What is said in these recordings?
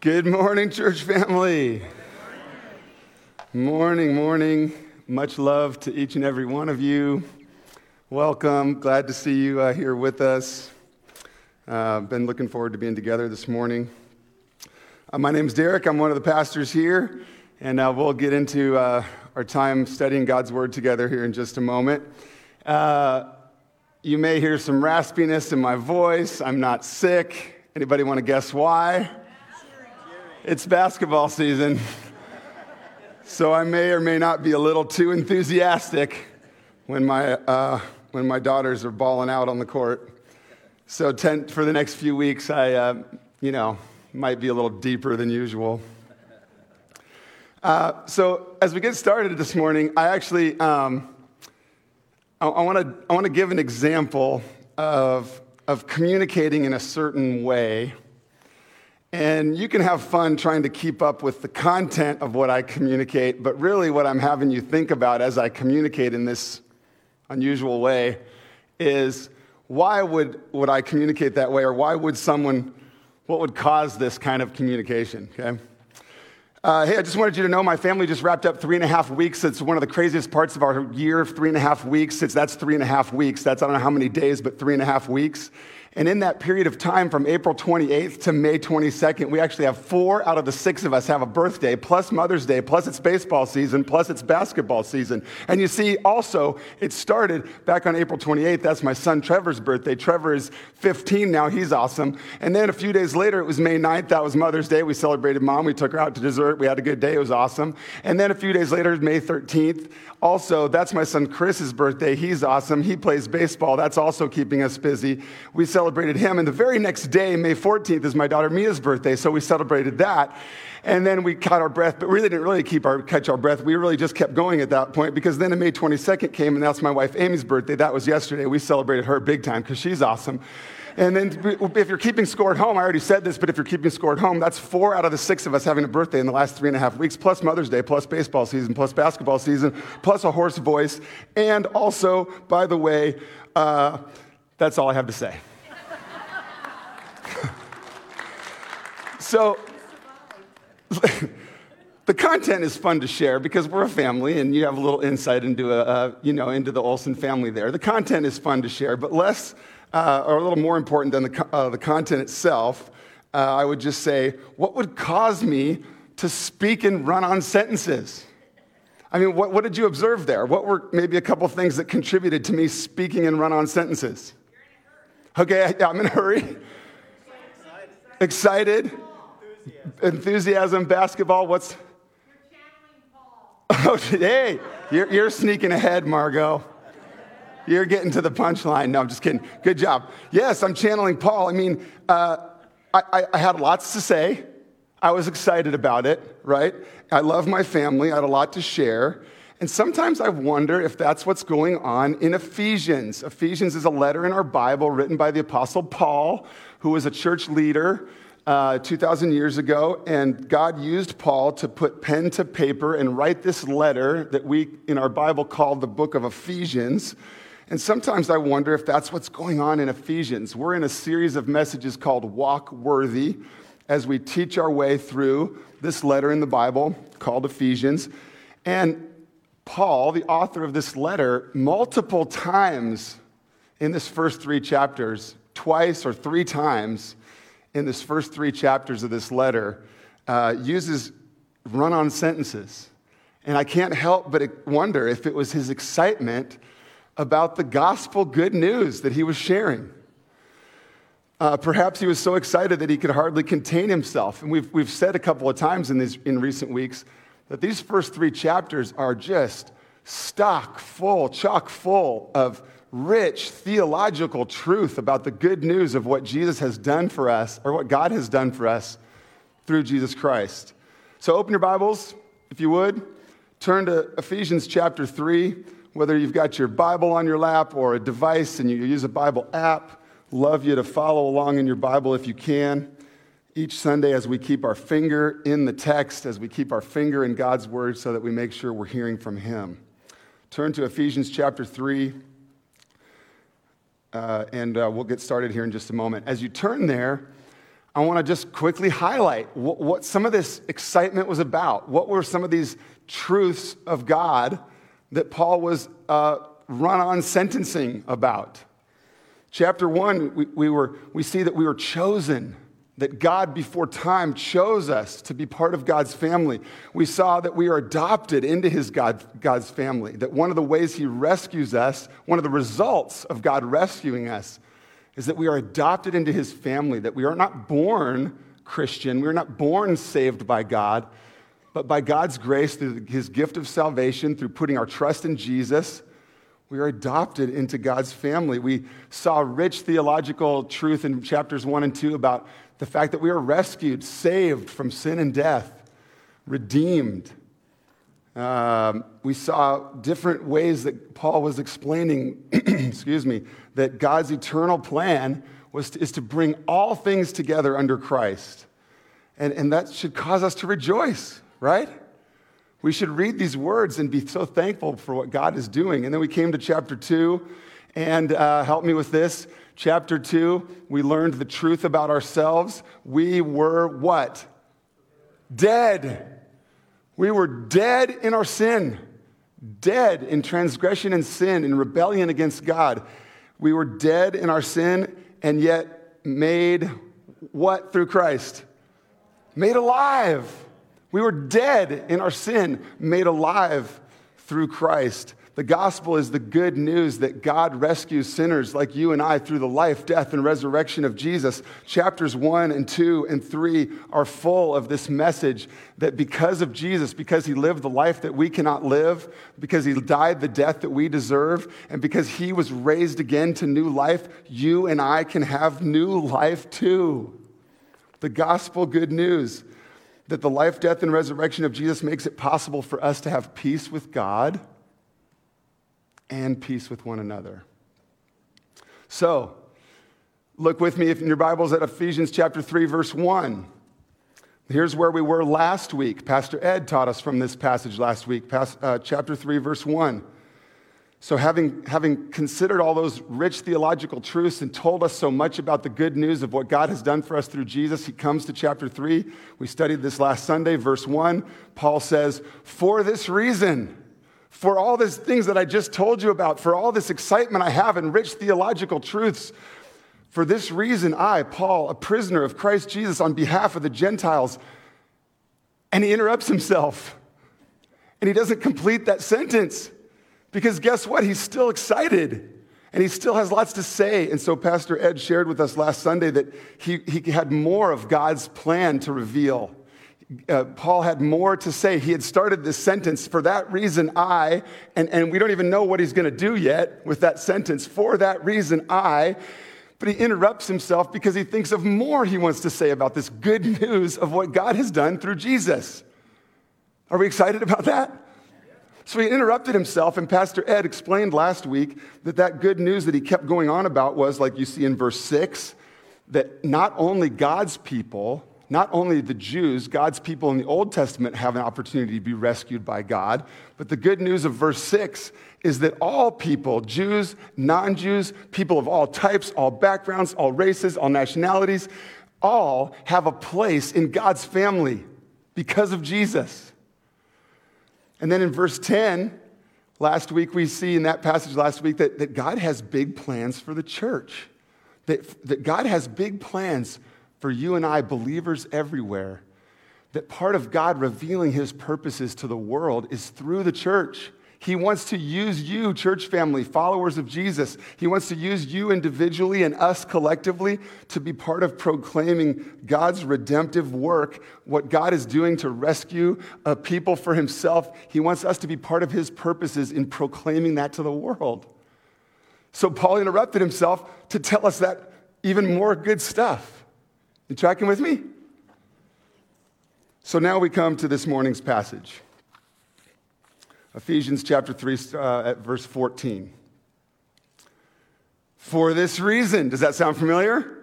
Good morning, church family. Morning, morning. Much love to each and every one of you. Welcome. Glad to see you uh, here with us. Uh, been looking forward to being together this morning. Uh, my name is Derek. I'm one of the pastors here, and uh, we'll get into uh, our time studying God's Word together here in just a moment. Uh, you may hear some raspiness in my voice. I'm not sick. Anybody want to guess why? It's basketball season. So I may or may not be a little too enthusiastic when my, uh, when my daughters are balling out on the court. So ten, for the next few weeks, I, uh, you know, might be a little deeper than usual. Uh, so as we get started this morning, I actually um, I, I want to give an example of of communicating in a certain way and you can have fun trying to keep up with the content of what I communicate, but really, what I'm having you think about as I communicate in this unusual way is why would, would I communicate that way, or why would someone, what would cause this kind of communication, okay? Uh, hey, I just wanted you to know my family just wrapped up three and a half weeks. It's one of the craziest parts of our year, three and a half weeks. It's, that's three and a half weeks. That's, I don't know how many days, but three and a half weeks. And in that period of time from April 28th to May 22nd, we actually have four out of the six of us have a birthday, plus Mother's Day, plus it's baseball season, plus it's basketball season. And you see, also, it started back on April 28th. That's my son Trevor's birthday. Trevor is 15 now. He's awesome. And then a few days later, it was May 9th. That was Mother's Day. We celebrated mom. We took her out to dessert. We had a good day. It was awesome. And then a few days later, May 13th. Also, that's my son Chris's birthday. He's awesome. He plays baseball. That's also keeping us busy. We celebrated him. And the very next day, May 14th, is my daughter Mia's birthday. So we celebrated that. And then we caught our breath, but really didn't really keep our, catch our breath. We really just kept going at that point because then May 22nd came, and that's my wife Amy's birthday. That was yesterday. We celebrated her big time because she's awesome. And then if you're keeping score at home, I already said this, but if you're keeping score at home, that's four out of the six of us having a birthday in the last three and a half weeks, plus Mother's Day, plus baseball season, plus basketball season, plus a hoarse voice. And also, by the way, uh, that's all I have to say. So, the content is fun to share because we're a family and you have a little insight into, a, uh, you know, into the Olson family there. The content is fun to share, but less uh, or a little more important than the, uh, the content itself, uh, I would just say, what would cause me to speak and run on sentences? I mean, what, what did you observe there? What were maybe a couple things that contributed to me speaking and run on sentences? Okay, I'm in a hurry. Excited. Excited. Enthusiasm, basketball. What's. Oh, hey, you're, you're sneaking ahead, Margot. You're getting to the punchline. No, I'm just kidding. Good job. Yes, I'm channeling Paul. I mean, uh, I, I, had lots to say. I was excited about it, right? I love my family. I had a lot to share. And sometimes I wonder if that's what's going on in Ephesians. Ephesians is a letter in our Bible written by the Apostle Paul, who was a church leader uh, 2,000 years ago, and God used Paul to put pen to paper and write this letter that we in our Bible call the book of Ephesians. And sometimes I wonder if that's what's going on in Ephesians. We're in a series of messages called Walk Worthy as we teach our way through this letter in the Bible called Ephesians. And Paul, the author of this letter, multiple times in this first three chapters, twice or three times in this first three chapters of this letter, uh, uses run on sentences. And I can't help but wonder if it was his excitement about the gospel good news that he was sharing. Uh, perhaps he was so excited that he could hardly contain himself. And we've, we've said a couple of times in, these, in recent weeks that these first three chapters are just stock full, chock full of rich theological truth about the good news of what Jesus has done for us, or what God has done for us through Jesus Christ. So open your Bibles, if you would. Turn to Ephesians chapter 3 whether you've got your Bible on your lap or a device and you use a Bible app, love you to follow along in your Bible if you can. Each Sunday, as we keep our finger in the text, as we keep our finger in God's Word, so that we make sure we're hearing from Him. Turn to Ephesians chapter 3, uh, and uh, we'll get started here in just a moment. As you turn there, I want to just quickly highlight what, what, some of this excitement was about. What were some of these truths of God that Paul was uh, run on sentencing about? Chapter one, we, we, were, we see that we were chosen, that God before time chose us to be part of God's family. We saw that we are adopted into his God, God's family, that one of the ways he rescues us, one of the results of God rescuing us, is that we are adopted into his family, that we are not born Christian, we are not born saved by God, but by God's grace, through his gift of salvation, through putting our trust in Jesus, we are adopted into God's family. We saw rich theological truth in chapters one and two about the fact that we are rescued, saved from sin and death, redeemed. Um, we saw different ways that Paul was explaining, excuse me, that God's eternal plan was to, is to bring all things together under Christ. And, and that should cause us to rejoice, right? We should read these words and be so thankful for what God is doing. And then we came to chapter two, and uh, help me with this. Chapter two, we learned the truth about ourselves. We were what? Dead. We were dead in our sin, dead in transgression and sin, in rebellion against God. We were dead in our sin and yet made what through Christ? Made alive. We were dead in our sin, made alive through Christ. The gospel is the good news that God rescues sinners like you and I through the life, death, and resurrection of Jesus. Chapters 1 and 2 and 3 are full of this message that because of Jesus, because he lived the life that we cannot live, because he died the death that we deserve, and because he was raised again to new life, you and I can have new life too. The gospel good news that the life, death, and resurrection of Jesus makes it possible for us to have peace with God and peace with one another. So, look with me in your Bibles at Ephesians chapter 3, verse 1. Here's where we were last week. Pastor Ed taught us from this passage last week, past, uh, chapter 3, verse 1. So, having, having considered all those rich theological truths and told us so much about the good news of what God has done for us through Jesus, he comes to chapter 3. We studied this last Sunday, verse 1. Paul says, For this reason, for all these things that I just told you about, for all this excitement I have in rich theological truths, for this reason, I, Paul, a prisoner of Christ Jesus on behalf of the Gentiles, and he interrupts himself and he doesn't complete that sentence. Because guess what? He's still excited and he still has lots to say. And so, Pastor Ed shared with us last Sunday that he, he had more of God's plan to reveal. Uh, Paul had more to say. He had started this sentence, for that reason I, and, and we don't even know what he's going to do yet with that sentence, for that reason I. But he interrupts himself because he thinks of more he wants to say about this good news of what God has done through Jesus. Are we excited about that? So he interrupted himself, and Pastor Ed explained last week that that good news that he kept going on about was, like you see in verse 6, that not only God's people, not only the Jews, God's people in the Old Testament have an opportunity to be rescued by God, but the good news of verse 6 is that all people, Jews, non Jews, people of all types, all backgrounds, all races, all nationalities, all have a place in God's family because of Jesus. And then in verse 10, last week we see in that passage last week that, that God has big plans for the church. That, that God has big plans for you and I, believers everywhere. That part of God revealing his purposes to the world is through the church. He wants to use you, church family, followers of Jesus. He wants to use you individually and us collectively to be part of proclaiming God's redemptive work, what God is doing to rescue a people for himself. He wants us to be part of his purposes in proclaiming that to the world. So Paul interrupted himself to tell us that even more good stuff. You tracking with me? So now we come to this morning's passage. Ephesians chapter 3, uh, at verse 14. For this reason, does that sound familiar?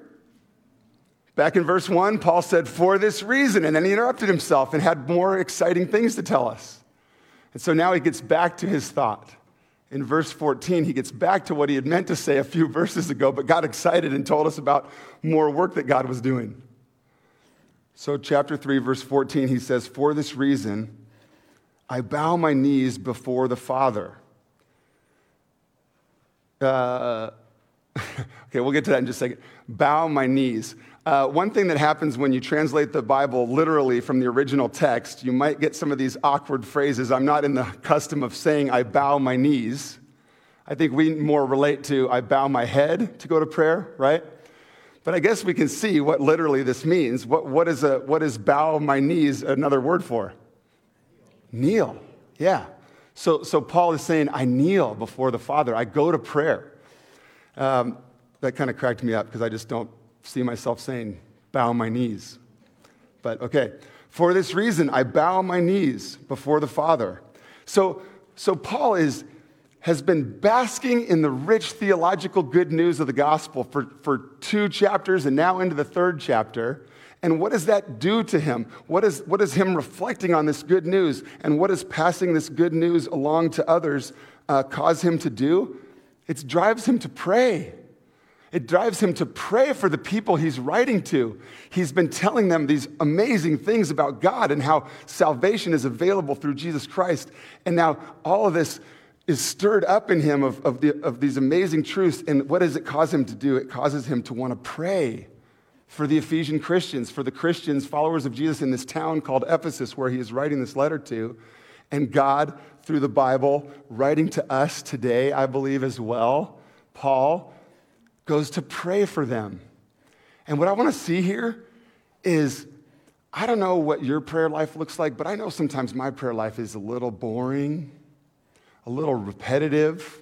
Back in verse 1, Paul said, For this reason, and then he interrupted himself and had more exciting things to tell us. And so now he gets back to his thought. In verse 14, he gets back to what he had meant to say a few verses ago, but got excited and told us about more work that God was doing. So, chapter 3, verse 14, he says, For this reason, I bow my knees before the Father. Uh, okay, we'll get to that in just a second. Bow my knees. Uh, one thing that happens when you translate the Bible literally from the original text, you might get some of these awkward phrases. I'm not in the custom of saying, I bow my knees. I think we more relate to, I bow my head to go to prayer, right? But I guess we can see what literally this means. What, what, is, a, what is bow my knees another word for? Kneel. Yeah. So, so Paul is saying, I kneel before the Father. I go to prayer. Um, that kind of cracked me up because I just don't see myself saying, bow my knees. But okay, for this reason, I bow my knees before the Father. So, so Paul is, has been basking in the rich theological good news of the gospel for, for two chapters and now into the third chapter. And what does that do to him? What is, what is him reflecting on this good news? And what does passing this good news along to others uh, cause him to do? It drives him to pray. It drives him to pray for the people he's writing to. He's been telling them these amazing things about God and how salvation is available through Jesus Christ. And now all of this is stirred up in him of, of, the, of these amazing truths. And what does it cause him to do? It causes him to want to pray for the Ephesian Christians, for the Christians, followers of Jesus in this town called Ephesus, where he is writing this letter to. And God, through the Bible, writing to us today, I believe as well, Paul goes to pray for them. And what I want to see here is I don't know what your prayer life looks like, but I know sometimes my prayer life is a little boring, a little repetitive.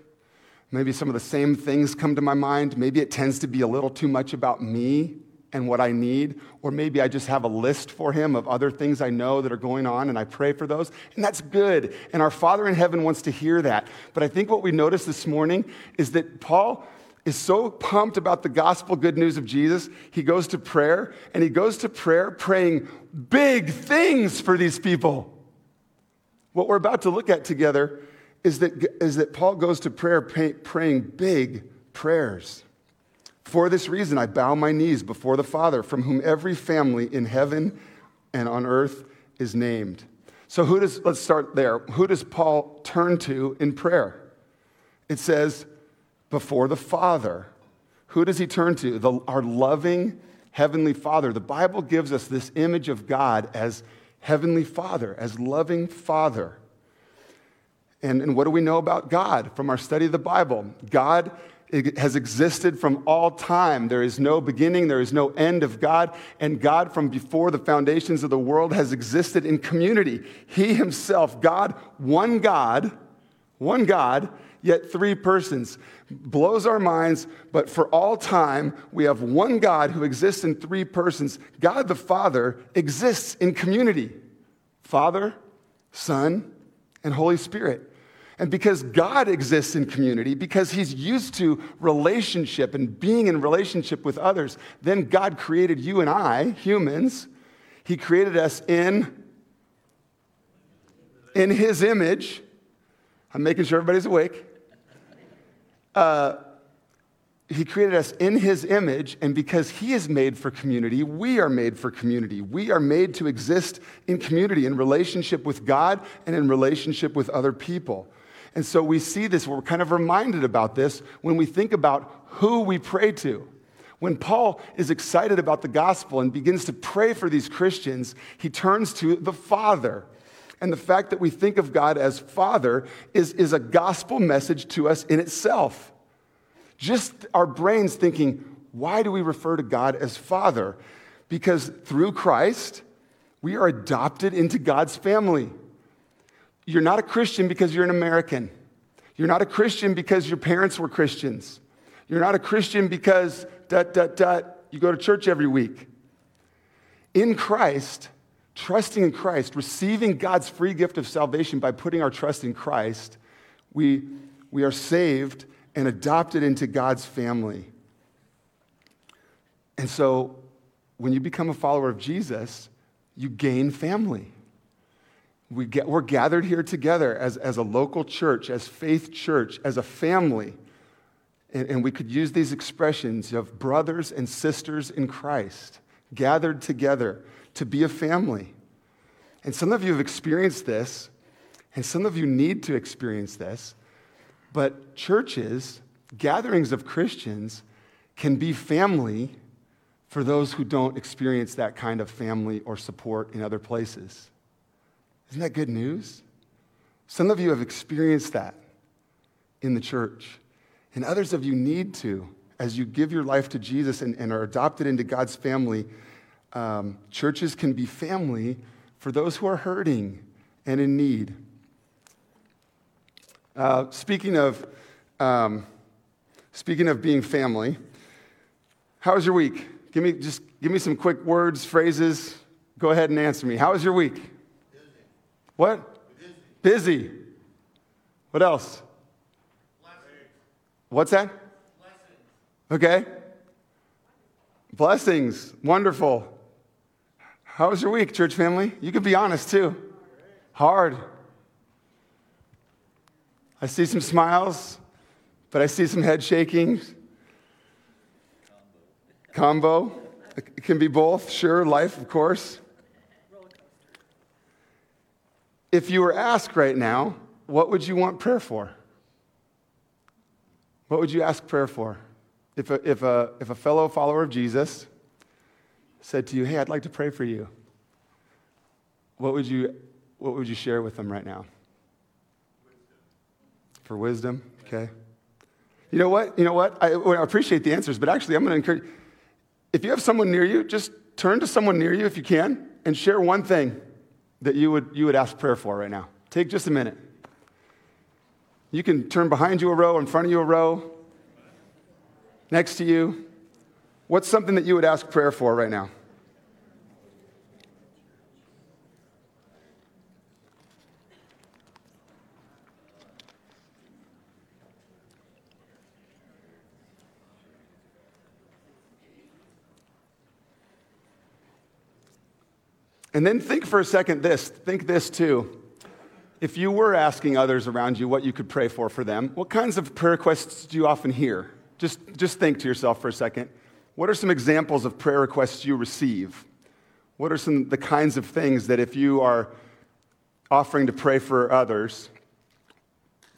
Maybe some of the same things come to my mind. Maybe it tends to be a little too much about me and what I need. Or maybe I just have a list for him of other things I know that are going on and I pray for those. And that's good. And our Father in heaven wants to hear that. But I think what we noticed this morning is that Paul is so pumped about the gospel good news of Jesus, he goes to prayer, and he goes to prayer praying big things for these people. What we're about to look at together is that, is that Paul goes to prayer pay, praying big prayers. For this reason, I bow my knees before the Father, from whom every family in heaven and on earth is named. So, who does, let's start there. Who does Paul turn to in prayer? It says, before the Father. Who does he turn to? The, our loving Heavenly Father. The Bible gives us this image of God as Heavenly Father, as loving Father. And, and what do we know about God from our study of the Bible? God has existed from all time. There is no beginning, there is no end of God. And God, from before the foundations of the world, has existed in community. He Himself, God, one God, one God, yet three persons. Blows our minds, but for all time, we have one God who exists in three persons. God the Father exists in community Father, Son, and Holy Spirit. And because God exists in community, because He's used to relationship and being in relationship with others, then God created you and I, humans. He created us in, in His image. I'm making sure everybody's awake. Uh, he created us in his image, and because he is made for community, we are made for community. We are made to exist in community, in relationship with God and in relationship with other people. And so we see this, we're kind of reminded about this when we think about who we pray to. When Paul is excited about the gospel and begins to pray for these Christians, he turns to the Father. And the fact that we think of God as Father is, is a gospel message to us in itself. Just our brains thinking, why do we refer to God as Father? Because through Christ, we are adopted into God's family. You're not a Christian because you're an American. You're not a Christian because your parents were Christians. You're not a Christian because, dot, dot, dot, you go to church every week. In Christ, trusting in Christ, receiving God's free gift of salvation by putting our trust in Christ, we, we are saved and adopted into God's family. And so when you become a follower of Jesus, you gain family. We get, we're gathered here together as, as a local church, as faith church, as a family. And, and we could use these expressions of brothers and sisters in Christ, gathered together to be a family. And some of you have experienced this, and some of you need to experience this. But churches, gatherings of Christians, can be family for those who don't experience that kind of family or support in other places. Isn't that good news? Some of you have experienced that in the church, and others of you need to as you give your life to Jesus and, and are adopted into God's family. Um, churches can be family for those who are hurting and in need. Uh, speaking of um, speaking of being family, how was your week? Give me just give me some quick words, phrases. Go ahead and answer me. How was your week? What? Busy. Busy. What else? Blessings. What's that? Blessings. Okay. Blessings. Wonderful. How was your week, church family? You could be honest too. Hard. I see some smiles, but I see some head shaking. Combo. It can be both, sure. Life, of course. If you were asked right now, what would you want prayer for? What would you ask prayer for? If a, if a, if a fellow follower of Jesus said to you, Hey, I'd like to pray for you, what would you, what would you share with them right now? For wisdom, okay. You know what? You know what? I, I appreciate the answers, but actually, I'm going to encourage if you have someone near you, just turn to someone near you if you can and share one thing that you would, you would ask prayer for right now. Take just a minute. You can turn behind you a row, in front of you a row, next to you. What's something that you would ask prayer for right now? And then think for a second this, think this too. If you were asking others around you what you could pray for for them, what kinds of prayer requests do you often hear? Just, just think to yourself for a second. What are some examples of prayer requests you receive? What are some the kinds of things that if you are offering to pray for others,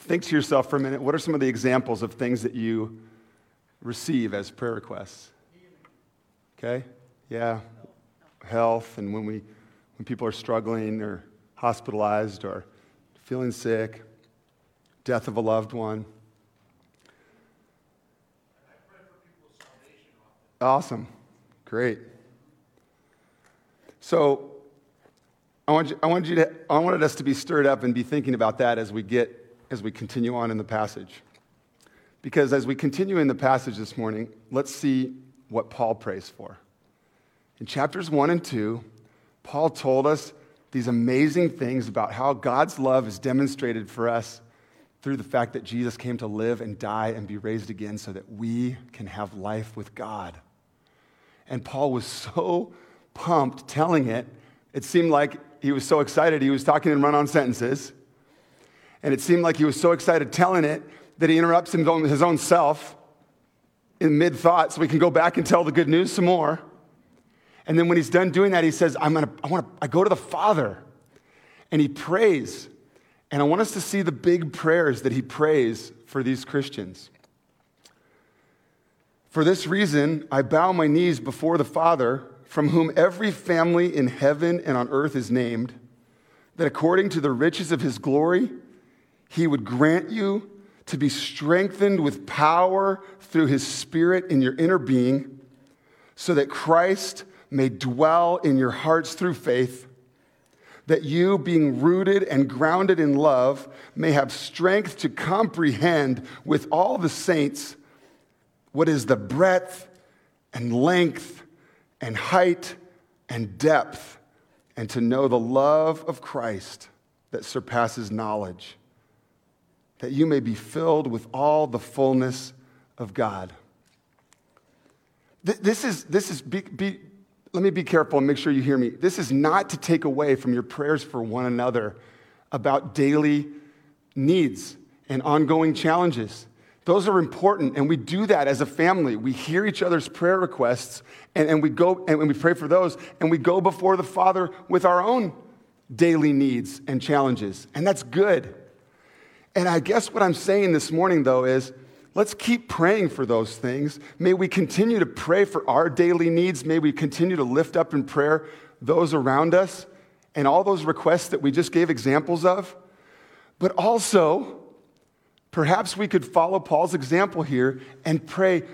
think to yourself for a minute, what are some of the examples of things that you receive as prayer requests? Okay? Yeah. Health and when we when people are struggling or hospitalized or feeling sick, death of a loved one. Awesome. Great. So I, want you, I, wanted you to, I wanted us to be stirred up and be thinking about that as we get as we continue on in the passage. Because as we continue in the passage this morning, let's see what Paul prays for. In chapters 1 and 2, Paul told us these amazing things about how God's love is demonstrated for us through the fact that Jesus came to live and die and be raised again so that we can have life with God. And Paul was so pumped telling it, it seemed like he was so excited he was talking in run on sentences. And it seemed like he was so excited telling it that he interrupts his own self in mid thought so we can go back and tell the good news some more. And then when he's done doing that, he says, I'm gonna, I want to, I go to the Father. And he prays. And I want us to see the big prayers that he prays for these Christians. For this reason, I bow my knees before the Father, from whom every family in heaven and on earth is named, that according to the riches of his glory, he would grant you to be strengthened with power through his Spirit in your inner being, so that Christ may dwell in your hearts through faith, that you, being rooted and grounded in love, may have strength to comprehend with all the saints what is the breadth and length and height and depth, and to know the love of Christ that surpasses knowledge, that you may be filled with all the fullness of God. This is, this is be, be, let me be careful and make sure you hear me. This is not to take away from your prayers for one another about daily needs and ongoing challenges. Those are important, and we do that as a family. We hear each other's prayer requests, and, and we go and we pray for those, and we go before the Father with our own daily needs and challenges, and that's good. And I guess what I'm saying this morning, though, is let's keep praying for those things. May we continue to pray for our daily needs. May we continue to lift up in prayer those around us and all those requests that we just gave examples of. But also, perhaps we could follow Paul's example here and pray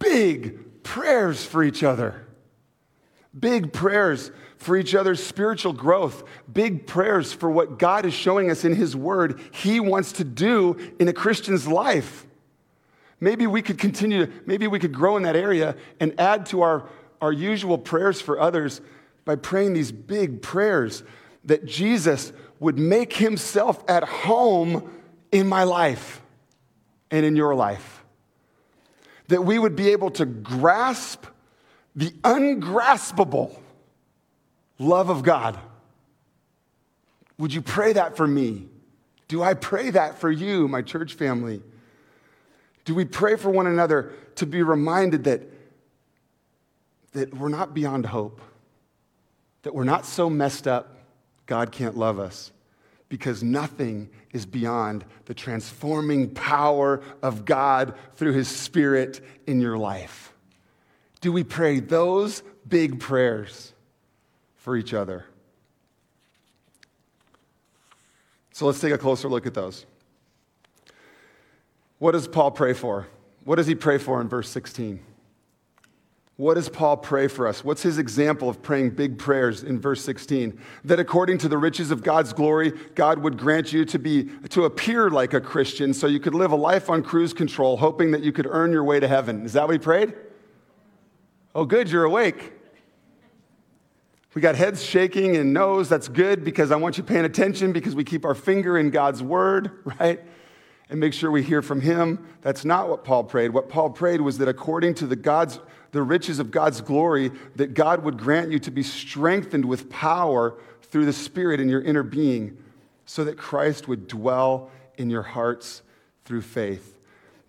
big prayers for each other. Big prayers for each other's spiritual growth, big prayers for what God is showing us in His Word He wants to do in a Christian's life. Maybe we could continue, to, maybe we could grow in that area and add to our, our usual prayers for others by praying these big prayers that Jesus would make Himself at home in my life and in your life. That we would be able to grasp the ungraspable love of God. Would you pray that for me? Do I pray that for you, my church family? Do we pray for one another to be reminded that, that we're not beyond hope, that we're not so messed up God can't love us? Because nothing is beyond the transforming power of God through His Spirit in your life. Do we pray those big prayers? for each other. So let's take a closer look at those. What does Paul pray for? What does he pray for in verse 16? What does Paul pray for us? What's his example of praying big prayers in verse 16? That according to the riches of God's glory, God would grant you to be to appear like a Christian so you could live a life on cruise control, hoping that you could earn your way to heaven. Is that what he prayed? Oh, good, you're awake. We got heads shaking and nose. That's good because I want you paying attention because we keep our finger in God's word, right? And make sure we hear from him. That's not what Paul prayed. What Paul prayed was that according to the God's the riches of God's glory, that God would grant you to be strengthened with power through the Spirit in your inner being, so that Christ would dwell in your hearts through faith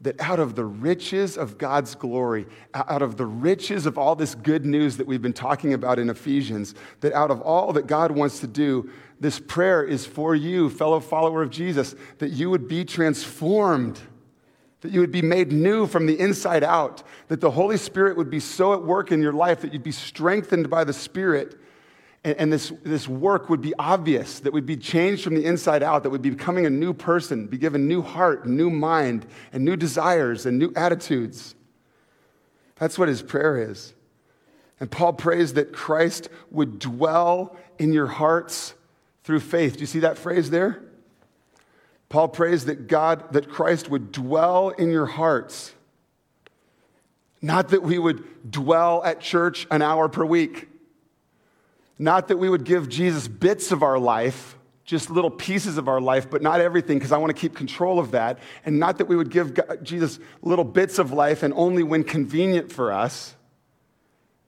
that out of the riches of God's glory, out of the riches of all this good news that we've been talking about in Ephesians, that out of all that God wants to do, this prayer is for you, fellow follower of Jesus, that you would be transformed, that you would be made new from the inside out, that the Holy Spirit would be so at work in your life that you'd be strengthened by the Spirit and, and, this, this work would be obvious, that we'd be changed from the inside out, that we'd be becoming a new person, be given new heart, new mind, and new desires and new attitudes. That's what his prayer is. And Paul prays that Christ would dwell in your hearts through faith. Do you see that phrase there? Paul prays that God, that Christ would dwell in your hearts. Not that we would dwell at church an hour per week. Not that we would give Jesus bits of our life, just little pieces of our life, but not everything, because I want to keep control of that. And not that we would give Jesus little bits of life and only when convenient for us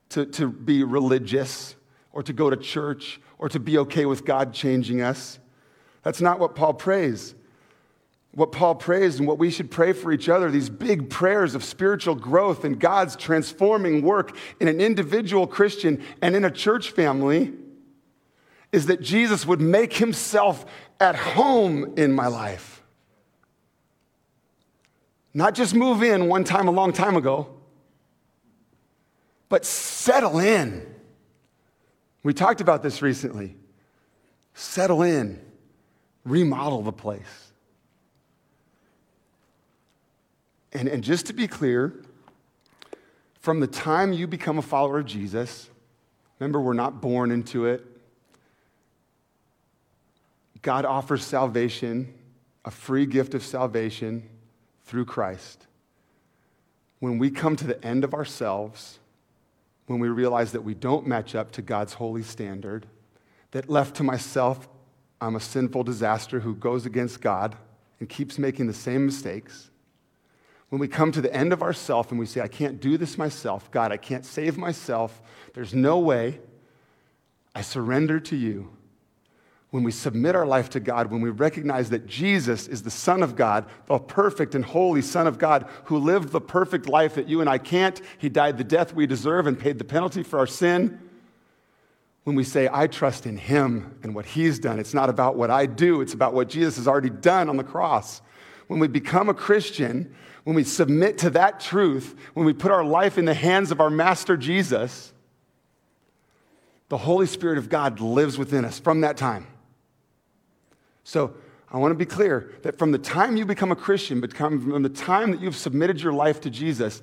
to, to be religious or to go to church or to be okay with God changing us. That's not what Paul prays what Paul prays and what we should pray for each other, these big prayers of spiritual growth and God's transforming work in an individual Christian and in a church family, is that Jesus would make himself at home in my life. Not just move in one time a long time ago, but settle in. We talked about this recently. Settle in, remodel the place. And, and just to be clear, from the time you become a follower of Jesus, remember, we're not born into it. God offers salvation, a free gift of salvation through Christ. When we come to the end of ourselves, when we realize that we don't match up to God's holy standard, that left to myself, I'm a sinful disaster who goes against God and keeps making the same mistakes. When we come to the end of ourself and we say, I can't do this myself, God, I can't save myself, there's no way, I surrender to you. When we submit our life to God, when we recognize that Jesus is the Son of God, the perfect and holy Son of God, who lived the perfect life that you and I can't, He died the death we deserve and paid the penalty for our sin. When we say, I trust in Him and what He's done, it's not about what I do, it's about what Jesus has already done on the cross. When we become a Christian, when we submit to that truth, when we put our life in the hands of our Master Jesus, the Holy Spirit of God lives within us from that time. So I want to be clear that from the time you become a Christian, from the time that you've submitted your life to Jesus,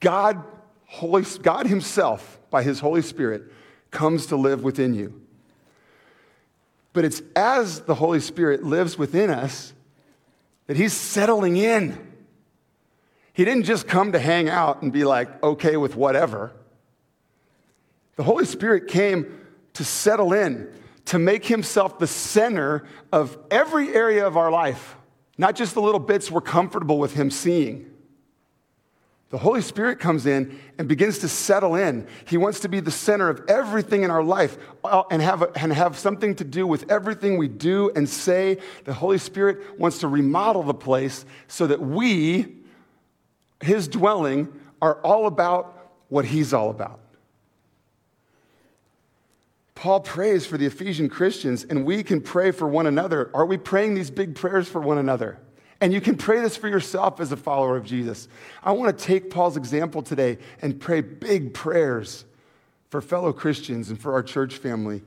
God, Holy, God Himself, by His Holy Spirit, comes to live within you. But it's as the Holy Spirit lives within us that He's settling in. He didn't just come to hang out and be like, okay with whatever. The Holy Spirit came to settle in to make himself the center of every area of our life, not just the little bits we're comfortable with him seeing. The Holy Spirit comes in and begins to settle in. He wants to be the center of everything in our life uh, and have, and have something to do with everything we do and say. The Holy Spirit wants to remodel the place so that we, His dwelling, are all about what He's all about. Paul prays for the Ephesian Christians, and we can pray for one another. Are we praying these big prayers for one another? And you can pray this for yourself as a follower of Jesus. I want to take Paul's example today and pray big prayers for fellow Christians and for our church family.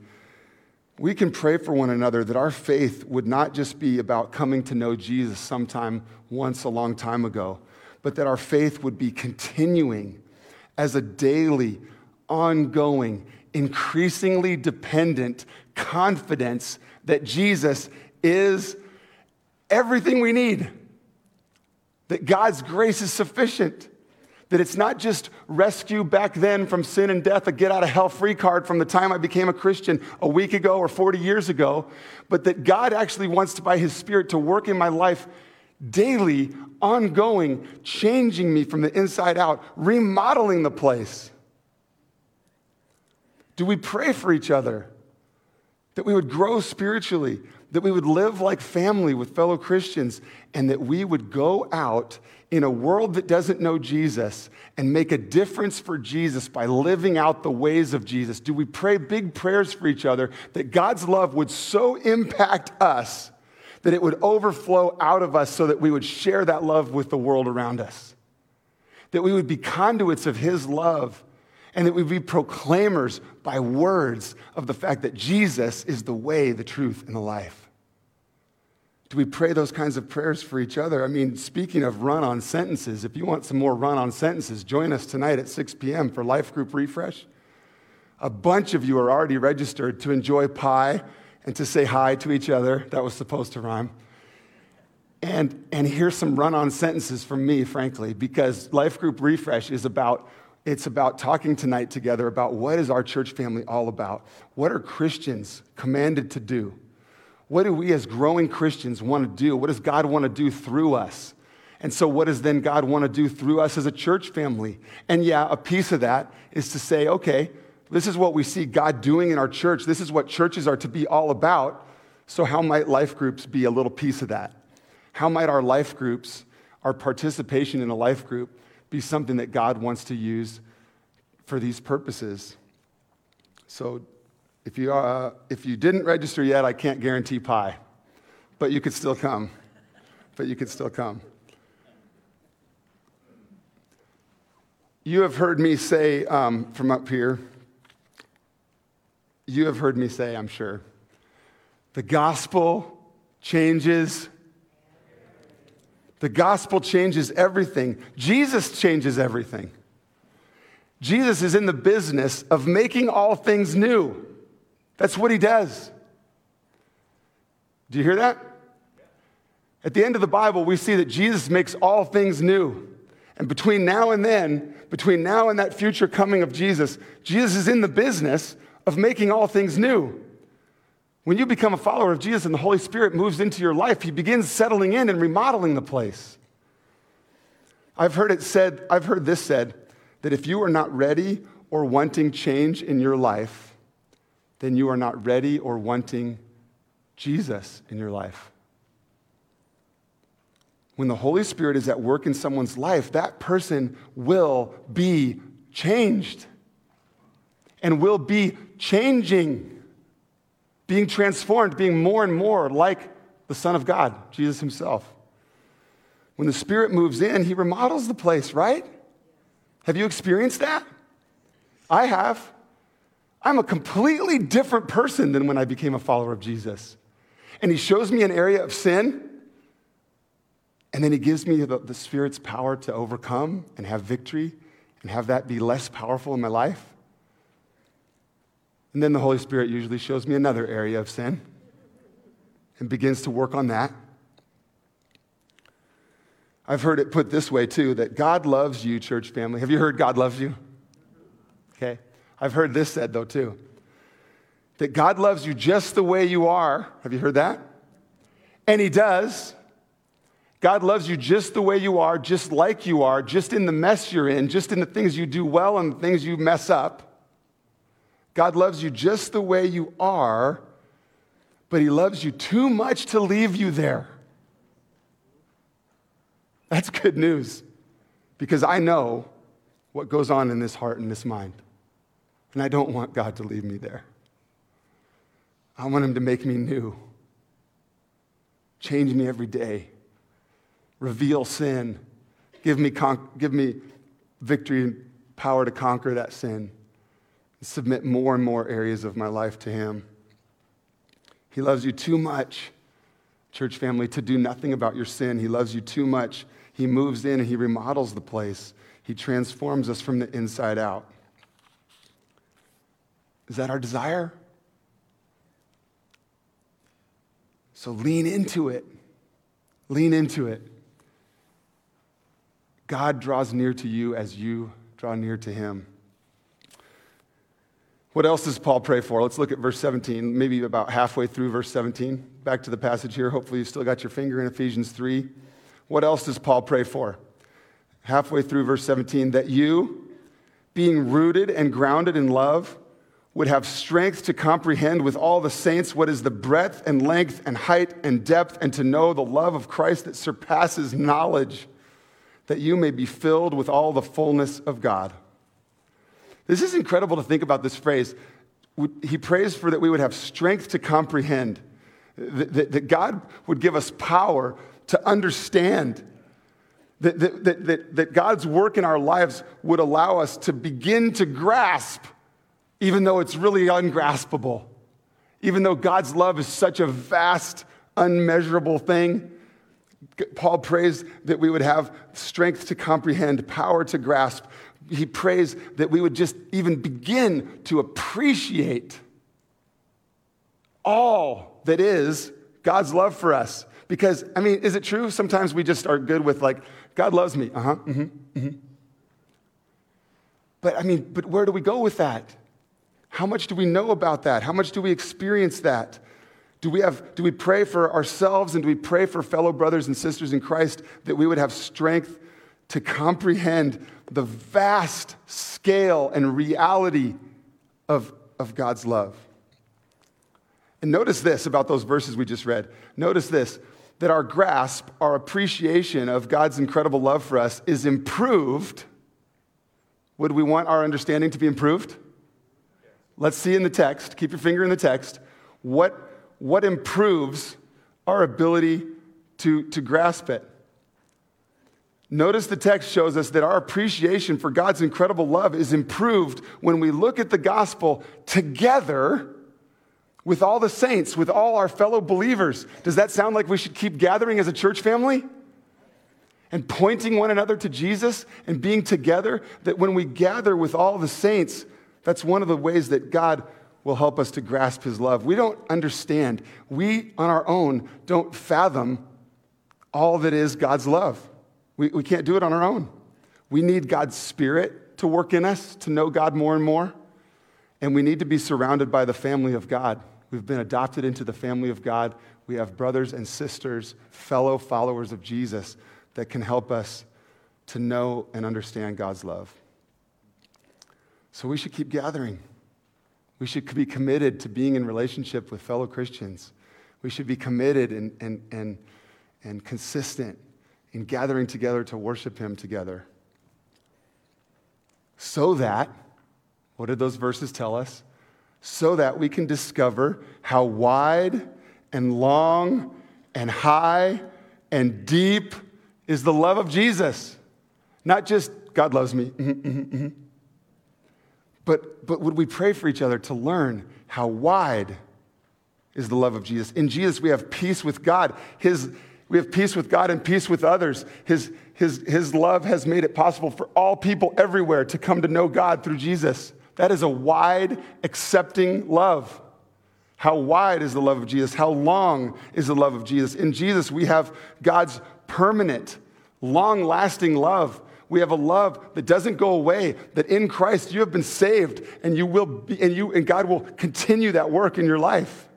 We can pray for one another that our faith would not just be about coming to know Jesus sometime once a long time ago, but that our faith would be continuing as a daily, ongoing, increasingly dependent confidence that Jesus is everything we need, that God's grace is sufficient, that it's not just rescue back then from sin and death, a get out of hell free card from the time I became a Christian a week ago or 40 years ago, but that God actually wants to, by His Spirit, to work in my life daily, ongoing, changing me from the inside out, remodeling the place. Do we pray for each other? That we would grow spiritually, that we would live like family with fellow Christians, and that we would go out in a world that doesn't know Jesus and make a difference for Jesus by living out the ways of Jesus? Do we pray big prayers for each other that God's love would so impact us that it would overflow out of us so that we would share that love with the world around us? That we would be conduits of His love and that we be proclaimers by words of the fact that Jesus is the way, the truth, and the life. Do we pray those kinds of prayers for each other? I mean, speaking of run on sentences, if you want some more run on sentences, join us tonight at 6 p.m. for Life Group Refresh. A bunch of you are already registered to enjoy pie and to say hi to each other. That was supposed to rhyme. And, and here's some run on sentences from me, frankly, because Life Group Refresh is about it's about talking tonight together about what is our church family all about? What are Christians commanded to do? What do we as growing Christians want to do? What does God want to do through us? And so, what does then God want to do through us as a church family? And yeah, a piece of that is to say, okay, this is what we see God doing in our church. This is what churches are to be all about. So, how might life groups be a little piece of that? How might our life groups, our participation in a life group, be something that God wants to use for these purposes. So if you, uh, if you didn't register yet, I can't guarantee pie, but you could still come. But you could still come. You have heard me say um, from up here, you have heard me say, I'm sure, the gospel changes the gospel changes everything. Jesus changes everything. Jesus is in the business of making all things new. That's what he does. Do you hear that? At the end of the Bible, we see that Jesus makes all things new. And between now and then, between now and that future coming of Jesus, Jesus is in the business of making all things new. When you become a follower of Jesus and the Holy Spirit moves into your life, He begins settling in and remodeling the place. I've heard it said, I've heard this said, that if you are not ready or wanting change in your life, then you are not ready or wanting Jesus in your life. When the Holy Spirit is at work in someone's life, that person will be changed and will be changing, being transformed, being more and more like the Son of God, Jesus Himself. When the Spirit moves in, He remodels the place, right? Have you experienced that? I have. I'm a completely different person than when I became a follower of Jesus. And He shows me an area of sin, and then He gives me the, the Spirit's power to overcome and have victory and have that be less powerful in my life. And then the Holy Spirit usually shows me another area of sin and begins to work on that. I've heard it put this way too that God loves you, church family. Have you heard God loves you? Okay. I've heard this said though too that God loves you just the way you are. Have you heard that? And He does. God loves you just the way you are, just like you are, just in the mess you're in, just in the things you do well and the things you mess up. God loves you just the way you are, but He loves you too much to leave you there. That's good news because I know what goes on in this heart and this mind. And I don't want God to leave me there. I want Him to make me new, change me every day, reveal sin, give me, con- give me victory and power to conquer that sin submit more and more areas of my life to Him. He loves you too much, church family, to do nothing about your sin. He loves you too much. He moves in and He remodels the place, He transforms us from the inside out. Is that our desire? So lean into it. Lean into it. God draws near to you as you draw near to Him. What else does Paul pray for? Let's look at verse 17, maybe about halfway through verse 17. Back to the passage here. Hopefully, you still got your finger in Ephesians 3. What else does Paul pray for? Halfway through verse 17, that you, being rooted and grounded in love, would have strength to comprehend with all the saints what is the breadth and length and height and depth, and to know the love of Christ that surpasses knowledge, that you may be filled with all the fullness of God. This is incredible to think about this phrase. He prays for that we would have strength to comprehend, that, that God would give us power to understand, that, that, that, that God's work in our lives would allow us to begin to grasp, even though it's really ungraspable. Even though God's love is such a vast, unmeasurable thing, Paul prays that we would have strength to comprehend, power to grasp, he prays that we would just even begin to appreciate all that is God's love for us. Because, I mean, is it true? Sometimes we just are good with, like, God loves me. Uh huh. Mm-hmm, mm-hmm. But, I mean, but where do we go with that? How much do we know about that? How much do we experience that? Do we, have, do we pray for ourselves and do we pray for fellow brothers and sisters in Christ that we would have strength to comprehend the vast scale and reality of, of God's love. And notice this about those verses we just read. Notice this that our grasp, our appreciation of God's incredible love for us is improved. Would we want our understanding to be improved? Let's see in the text, keep your finger in the text, what, what improves our ability to, to grasp it. Notice the text shows us that our appreciation for God's incredible love is improved when we look at the gospel together with all the saints, with all our fellow believers. Does that sound like we should keep gathering as a church family? And pointing one another to Jesus and being together? That when we gather with all the saints, that's one of the ways that God will help us to grasp his love. We don't understand. We, on our own, don't fathom all that is God's love. We, we can't do it on our own. We need God's Spirit to work in us, to know God more and more. And we need to be surrounded by the family of God. We've been adopted into the family of God. We have brothers and sisters, fellow followers of Jesus, that can help us to know and understand God's love. So we should keep gathering. We should be committed to being in relationship with fellow Christians. We should be committed and, and, and, and consistent in gathering together to worship Him together. So that, what did those verses tell us? So that we can discover how wide and long and high and deep is the love of Jesus. Not just, God loves me, mm-hmm, mm-hmm, mm-hmm. but, but would we pray for each other to learn how wide is the love of Jesus? In Jesus, we have peace with God. His, we have peace with God and peace with others. His, his, his love has made it possible for all people everywhere to come to know God through Jesus. That is a wide, accepting love. How wide is the love of Jesus? How long is the love of Jesus? In Jesus, we have God's permanent, long lasting love. We have a love that doesn't go away, that in Christ you have been saved and you will be, and you and God will continue that work in your life.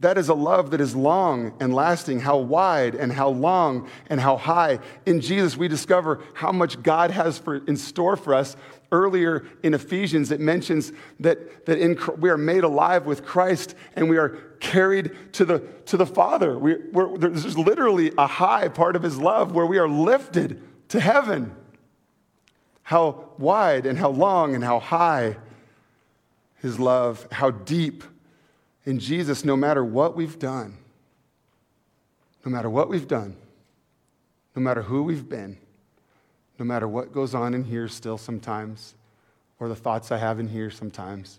That is a love that is long and lasting, how wide and how long and how high. In Jesus, we discover how much God has for, in store for us earlier in Ephesians, it mentions that, that in, we are made alive with Christ and we are carried to the, to the Father. We, there's literally a high part of his love where we are lifted to heaven. How wide and how long and how high his love, how deep in Jesus, no matter what we've done, no matter what we've done, no matter who we've been no matter what goes on in here still sometimes, or the thoughts I have in here sometimes,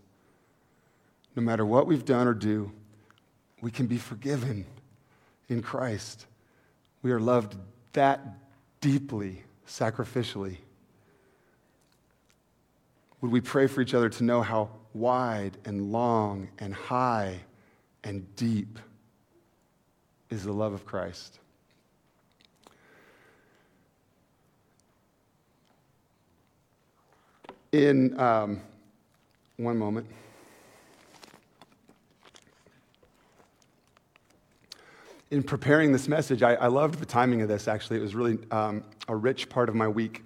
no matter what we've done or do, we can be forgiven in Christ. We are loved that deeply, sacrificially. Would we pray for each other to know how wide and long and high and deep is the love of Christ? In um, one moment. In preparing this message, I, I, loved the timing of this actually. It was really um, a rich part of my week.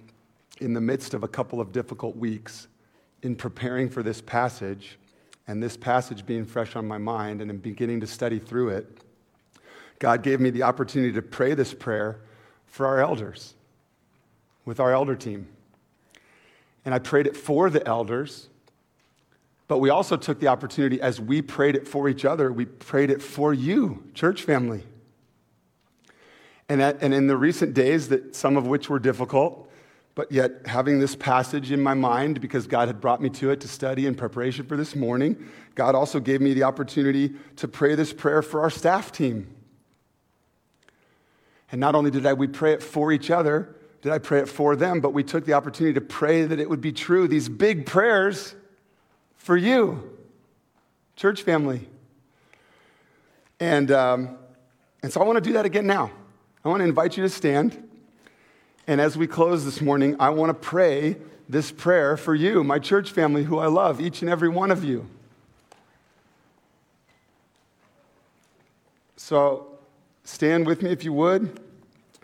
In the midst of a couple of difficult weeks, in preparing for this passage, and this passage being fresh on my mind, and in beginning to study through it, God gave me the opportunity to pray this prayer for our elders, with our elder team and I prayed it for the elders. But we also took the opportunity as we prayed it for each other, we prayed it for you, church family. And, at, and in the recent days, that some of which were difficult, but yet having this passage in my mind because God had brought me to it to study in preparation for this morning, God also gave me the opportunity to pray this prayer for our staff team. And not only did I, we pray it for each other, did I pray it for them, but we took the opportunity to pray that it would be true. These big prayers for you, church family. And, um, and so I want to do that again now. I want to invite you to stand. And as we close this morning, I want to pray this prayer for you, my church family, who I love, each and every one of you. So stand with me if you would.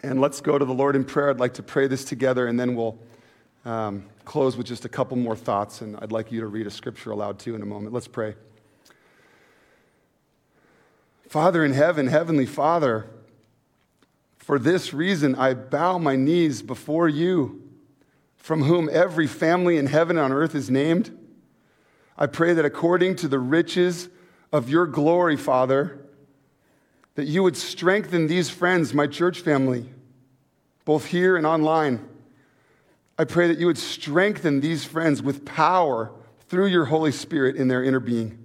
And let's go to the Lord in prayer. I'd like to pray this together, and then we'll um, close with just a couple more thoughts. And I'd like you to read a scripture aloud too in a moment. Let's pray. Father in heaven, Heavenly Father, for this reason I bow my knees before you, from whom every family in heaven and on earth is named. I pray that according to the riches of your glory, Father, that you would strengthen these friends, my church family, both here and online. I pray that you would strengthen these friends with power through your Holy Spirit in their inner being,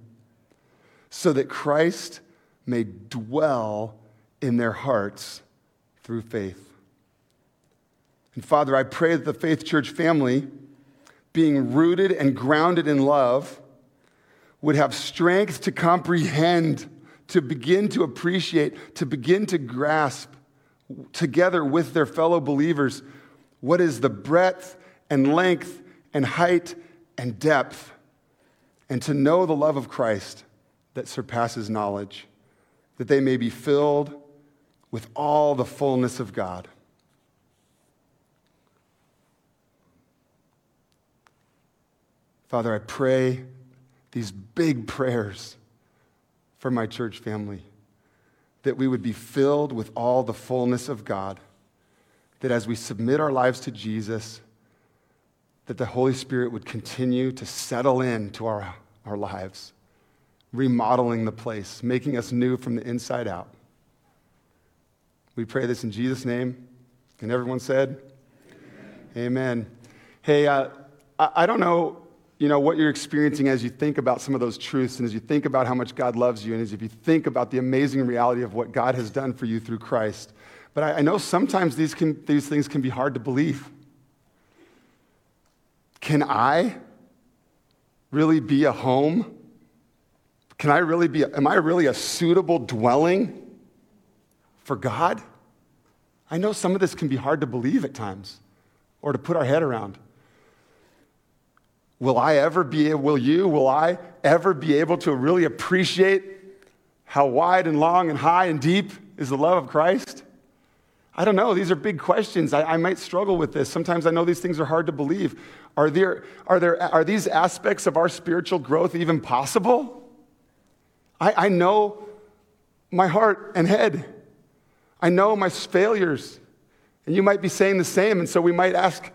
so that Christ may dwell in their hearts through faith. And Father, I pray that the Faith Church family, being rooted and grounded in love, would have strength to comprehend to begin to appreciate, to begin to grasp together with their fellow believers what is the breadth and length and height and depth, and to know the love of Christ that surpasses knowledge, that they may be filled with all the fullness of God. Father, I pray these big prayers for my church family. that we would be filled with all the fullness of God, that as we submit our lives to Jesus, that the Holy Spirit would continue to settle into our, our lives, remodeling the place, making us new from the inside out. We pray this in Jesus' name. And everyone said, Amen. Amen. Hey, uh, I, don't know you know, what you're experiencing as you think about some of those truths and as you think about how much God loves you and as if you think about the amazing reality of what God has done for you through Christ. But I, I know sometimes these, can, these things can be hard to believe. Can I really be a home? Can I really be, am I really a suitable dwelling for God? I know some of this can be hard to believe at times or to put our head around. Will I ever be, will you, will I ever be able to really appreciate how wide and long and high and deep is the love of Christ? I don't know. These are big questions. I, I, might struggle with this. Sometimes I know these things are hard to believe. Are, there, are, there, are these aspects of our spiritual growth even possible? I, I know my heart and head. I know my failures. And you might be saying the same. And so we might ask,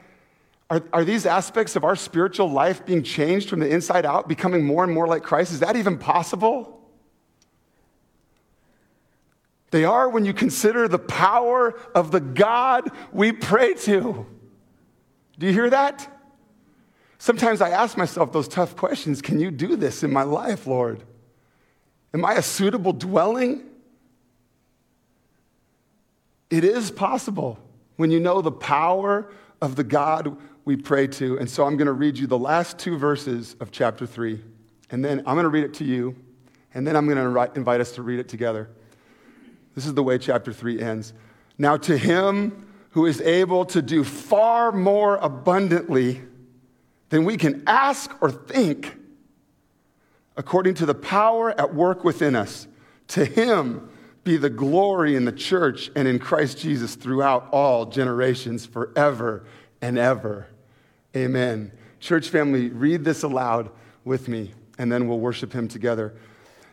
are, are these aspects of our spiritual life being changed from the inside out, becoming more and more like Christ? Is that even possible? They are when you consider the power of the God we pray to. Do you hear that? Sometimes I ask myself those tough questions Can you do this in my life, Lord? Am I a suitable dwelling? It is possible when you know the power of the God we pray to. And so I'm going to read you the last two verses of chapter 3. And then I'm going to read it to you. And then I'm going to invite us to read it together. This is the way chapter 3 ends. Now, to him who is able to do far more abundantly than we can ask or think, according to the power at work within us, to him be the glory in the church and in Christ Jesus throughout all generations, forever and ever. Amen. Church family, read this aloud with me, and then we'll worship him together.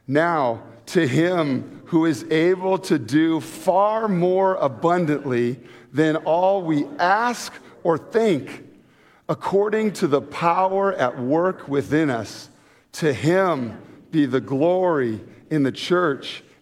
Now, to him who is able to do far more abundantly than all we ask or think, according to the power at work within us, to him be the glory in the church